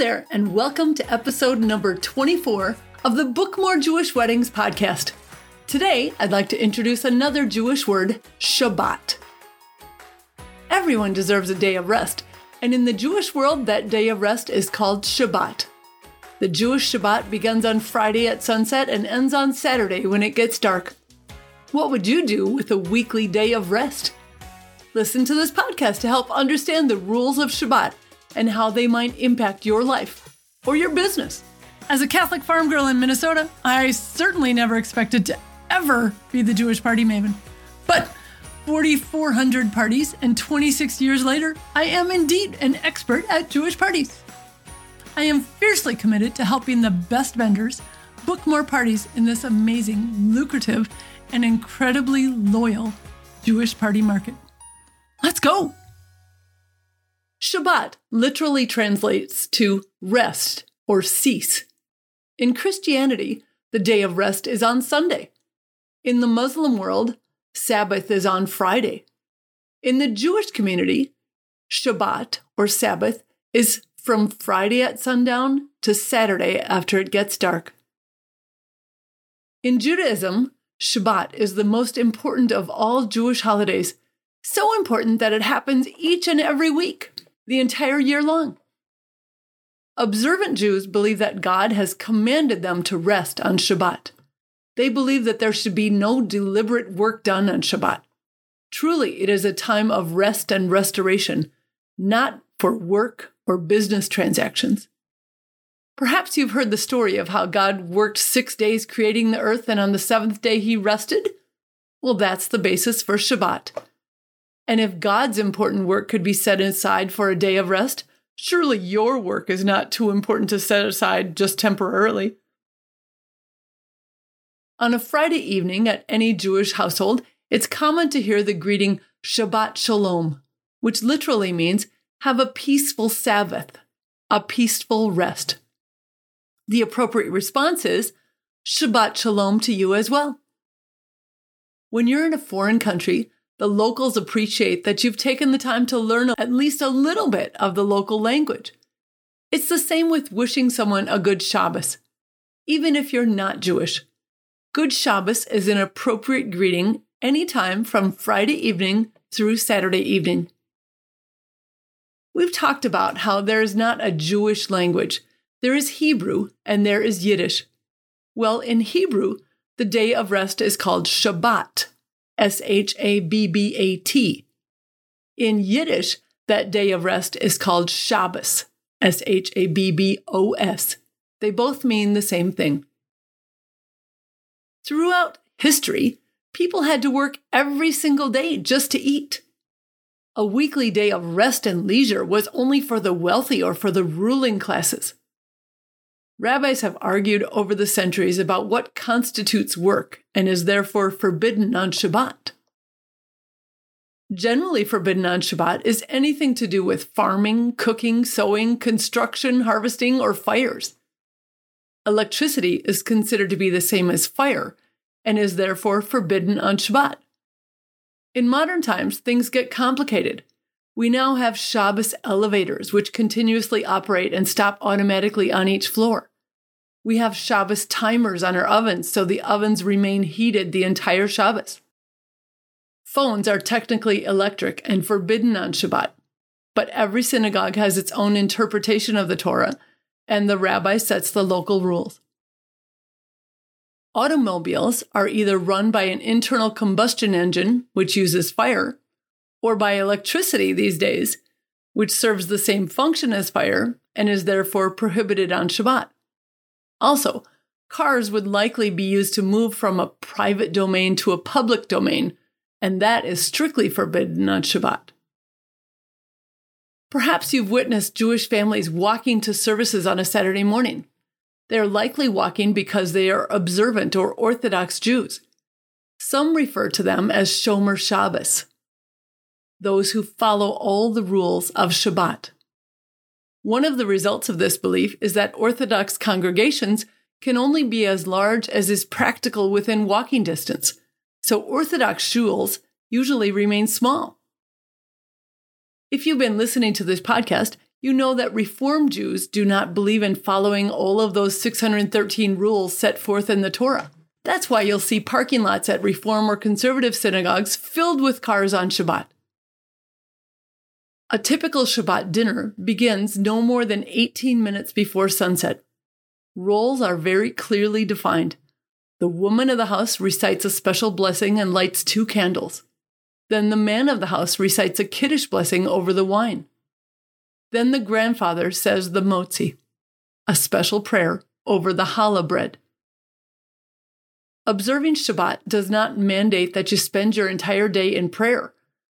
there, and welcome to episode number 24 of the Book More Jewish Weddings podcast. Today, I'd like to introduce another Jewish word, Shabbat. Everyone deserves a day of rest, and in the Jewish world, that day of rest is called Shabbat. The Jewish Shabbat begins on Friday at sunset and ends on Saturday when it gets dark. What would you do with a weekly day of rest? Listen to this podcast to help understand the rules of Shabbat and how they might impact your life or your business. As a Catholic farm girl in Minnesota, I certainly never expected to ever be the Jewish party maven. But 4,400 parties and 26 years later, I am indeed an expert at Jewish parties. I am fiercely committed to helping the best vendors book more parties in this amazing, lucrative, and incredibly loyal Jewish party market. Let's go! Shabbat literally translates to rest or cease. In Christianity, the day of rest is on Sunday. In the Muslim world, Sabbath is on Friday. In the Jewish community, Shabbat or Sabbath is from Friday at sundown to Saturday after it gets dark. In Judaism, Shabbat is the most important of all Jewish holidays, so important that it happens each and every week the entire year long. Observant Jews believe that God has commanded them to rest on Shabbat. They believe that there should be no deliberate work done on Shabbat. Truly, it is a time of rest and restoration, not for work or business transactions. Perhaps you've heard the story of how God worked six days creating the earth and on the seventh day he rested? Well, that's the basis for Shabbat. And if God's important work could be set aside for a day of rest, surely your work is not too important to set aside just temporarily. On a Friday evening at any Jewish household, it's common to hear the greeting Shabbat Shalom, which literally means have a peaceful Sabbath, a peaceful rest. The appropriate response is Shabbat Shalom to you as well. When you're in a foreign country, the locals appreciate that you've taken the time to learn at least a little bit of the local language. It's the same with wishing someone a good Shabbos, even if you're not Jewish. Good Shabbos is an appropriate greeting anytime from Friday evening through Saturday evening. We've talked about how there is not a Jewish language. There is Hebrew and there is Yiddish. Well, in Hebrew, the day of rest is called Shabbat. S H A B B A T. In Yiddish, that day of rest is called Shabbos, S H A B B O S. They both mean the same thing. Throughout history, people had to work every single day just to eat. A weekly day of rest and leisure was only for the wealthy or for the ruling classes. Rabbis have argued over the centuries about what constitutes work and is therefore forbidden on Shabbat. Generally forbidden on Shabbat is anything to do with farming, cooking, sewing, construction, harvesting, or fires. Electricity is considered to be the same as fire and is therefore forbidden on Shabbat. In modern times, things get complicated. We now have Shabbos elevators, which continuously operate and stop automatically on each floor. We have Shabbos timers on our ovens so the ovens remain heated the entire Shabbos. Phones are technically electric and forbidden on Shabbat, but every synagogue has its own interpretation of the Torah, and the rabbi sets the local rules. Automobiles are either run by an internal combustion engine, which uses fire, or by electricity these days, which serves the same function as fire and is therefore prohibited on Shabbat. Also, cars would likely be used to move from a private domain to a public domain, and that is strictly forbidden on Shabbat. Perhaps you've witnessed Jewish families walking to services on a Saturday morning. They are likely walking because they are observant or Orthodox Jews. Some refer to them as Shomer Shabbos, those who follow all the rules of Shabbat. One of the results of this belief is that Orthodox congregations can only be as large as is practical within walking distance, so Orthodox shuls usually remain small. If you've been listening to this podcast, you know that Reform Jews do not believe in following all of those 613 rules set forth in the Torah. That's why you'll see parking lots at Reform or conservative synagogues filled with cars on Shabbat. A typical Shabbat dinner begins no more than 18 minutes before sunset. Roles are very clearly defined. The woman of the house recites a special blessing and lights two candles. Then the man of the house recites a Kiddush blessing over the wine. Then the grandfather says the motzi, a special prayer over the challah bread. Observing Shabbat does not mandate that you spend your entire day in prayer,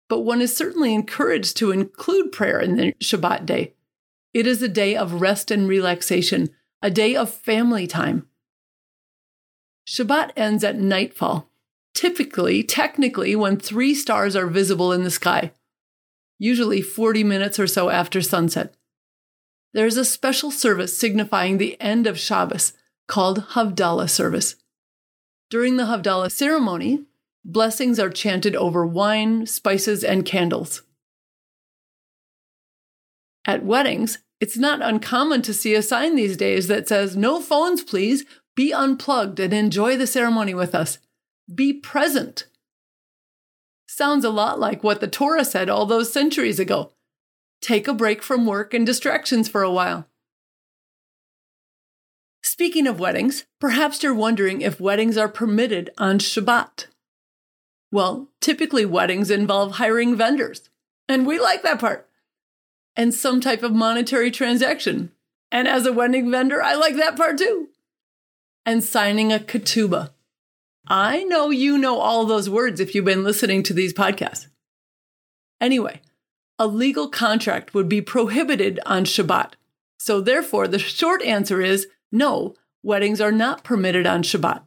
but one is certainly encouraged to include prayer in the Shabbat day. It is a day of rest and relaxation, a day of family time. Shabbat ends at nightfall, typically, technically, when three stars are visible in the sky usually 40 minutes or so after sunset. There is a special service signifying the end of Shabbos called Havdalah service. During the Havdalah ceremony, blessings are chanted over wine, spices, and candles. At weddings, it's not uncommon to see a sign these days that says, No phones, please. Be unplugged and enjoy the ceremony with us. Be present. Sounds a lot like what the Torah said all those centuries ago. Take a break from work and distractions for a while. Speaking of weddings, perhaps you're wondering if weddings are permitted on Shabbat. Well, typically weddings involve hiring vendors, and we like that part, and some type of monetary transaction. And as a wedding vendor, I like that part too. And signing a ketubah, I know you know all those words if you've been listening to these podcasts. Anyway, a legal contract would be prohibited on Shabbat. So, therefore, the short answer is no, weddings are not permitted on Shabbat,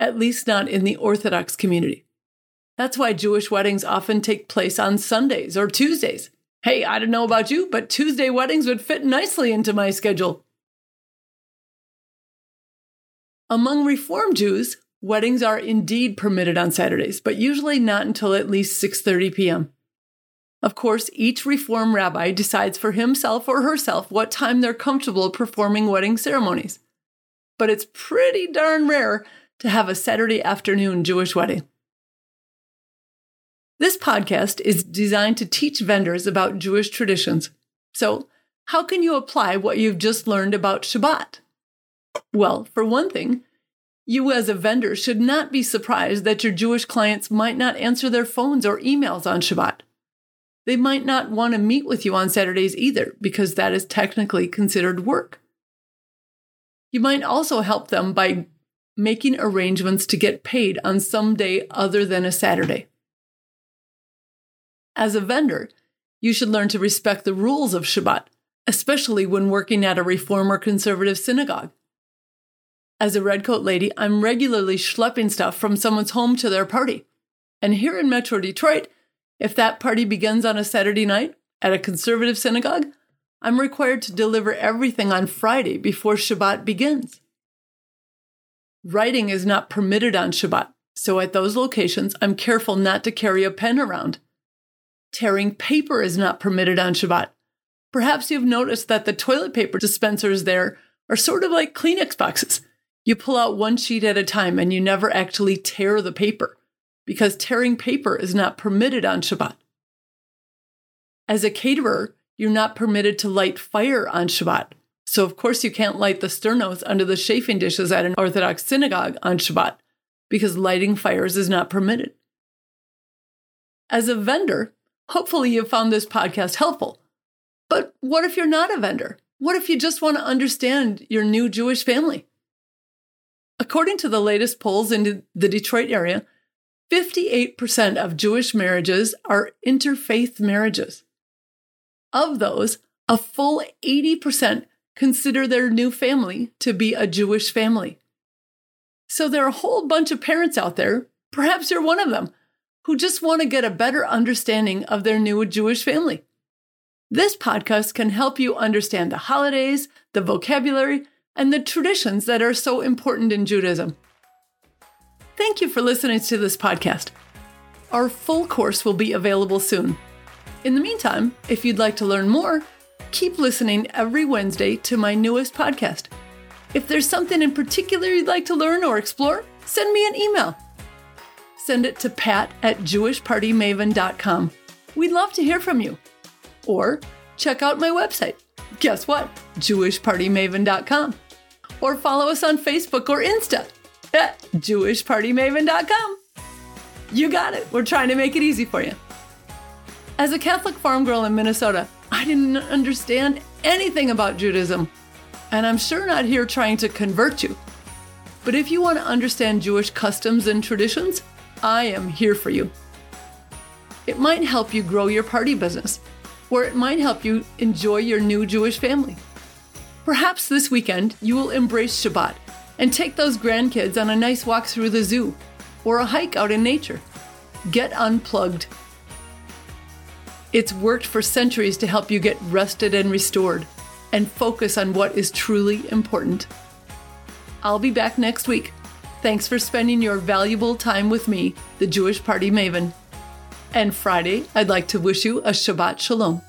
at least not in the Orthodox community. That's why Jewish weddings often take place on Sundays or Tuesdays. Hey, I don't know about you, but Tuesday weddings would fit nicely into my schedule. Among Reform Jews, Weddings are indeed permitted on Saturdays, but usually not until at least 6:30 p.m. Of course, each reform rabbi decides for himself or herself what time they're comfortable performing wedding ceremonies. But it's pretty darn rare to have a Saturday afternoon Jewish wedding. This podcast is designed to teach vendors about Jewish traditions. So, how can you apply what you've just learned about Shabbat? Well, for one thing, you, as a vendor, should not be surprised that your Jewish clients might not answer their phones or emails on Shabbat. They might not want to meet with you on Saturdays either, because that is technically considered work. You might also help them by making arrangements to get paid on some day other than a Saturday. As a vendor, you should learn to respect the rules of Shabbat, especially when working at a reform or conservative synagogue. As a redcoat lady, I'm regularly schlepping stuff from someone's home to their party. And here in Metro Detroit, if that party begins on a Saturday night at a conservative synagogue, I'm required to deliver everything on Friday before Shabbat begins. Writing is not permitted on Shabbat, so at those locations, I'm careful not to carry a pen around. Tearing paper is not permitted on Shabbat. Perhaps you've noticed that the toilet paper dispensers there are sort of like Kleenex boxes. You pull out one sheet at a time and you never actually tear the paper because tearing paper is not permitted on Shabbat. As a caterer, you're not permitted to light fire on Shabbat. So, of course, you can't light the sternos under the chafing dishes at an Orthodox synagogue on Shabbat because lighting fires is not permitted. As a vendor, hopefully you found this podcast helpful. But what if you're not a vendor? What if you just want to understand your new Jewish family? According to the latest polls in the Detroit area, 58% of Jewish marriages are interfaith marriages. Of those, a full 80% consider their new family to be a Jewish family. So there are a whole bunch of parents out there, perhaps you're one of them, who just want to get a better understanding of their new Jewish family. This podcast can help you understand the holidays, the vocabulary, and the traditions that are so important in Judaism. Thank you for listening to this podcast. Our full course will be available soon. In the meantime, if you'd like to learn more, keep listening every Wednesday to my newest podcast. If there's something in particular you'd like to learn or explore, send me an email. Send it to pat at jewishpartymaven.com. We'd love to hear from you. Or check out my website. Guess what? jewishpartymaven.com. Or follow us on Facebook or Insta at jewishpartymaven.com. You got it. We're trying to make it easy for you. As a Catholic farm girl in Minnesota, I didn't understand anything about Judaism. And I'm sure not here trying to convert you. But if you want to understand Jewish customs and traditions, I am here for you. It might help you grow your party business, or it might help you enjoy your new Jewish family. Perhaps this weekend you will embrace Shabbat and take those grandkids on a nice walk through the zoo or a hike out in nature. Get unplugged. It's worked for centuries to help you get rested and restored and focus on what is truly important. I'll be back next week. Thanks for spending your valuable time with me, the Jewish Party Maven. And Friday, I'd like to wish you a Shabbat Shalom.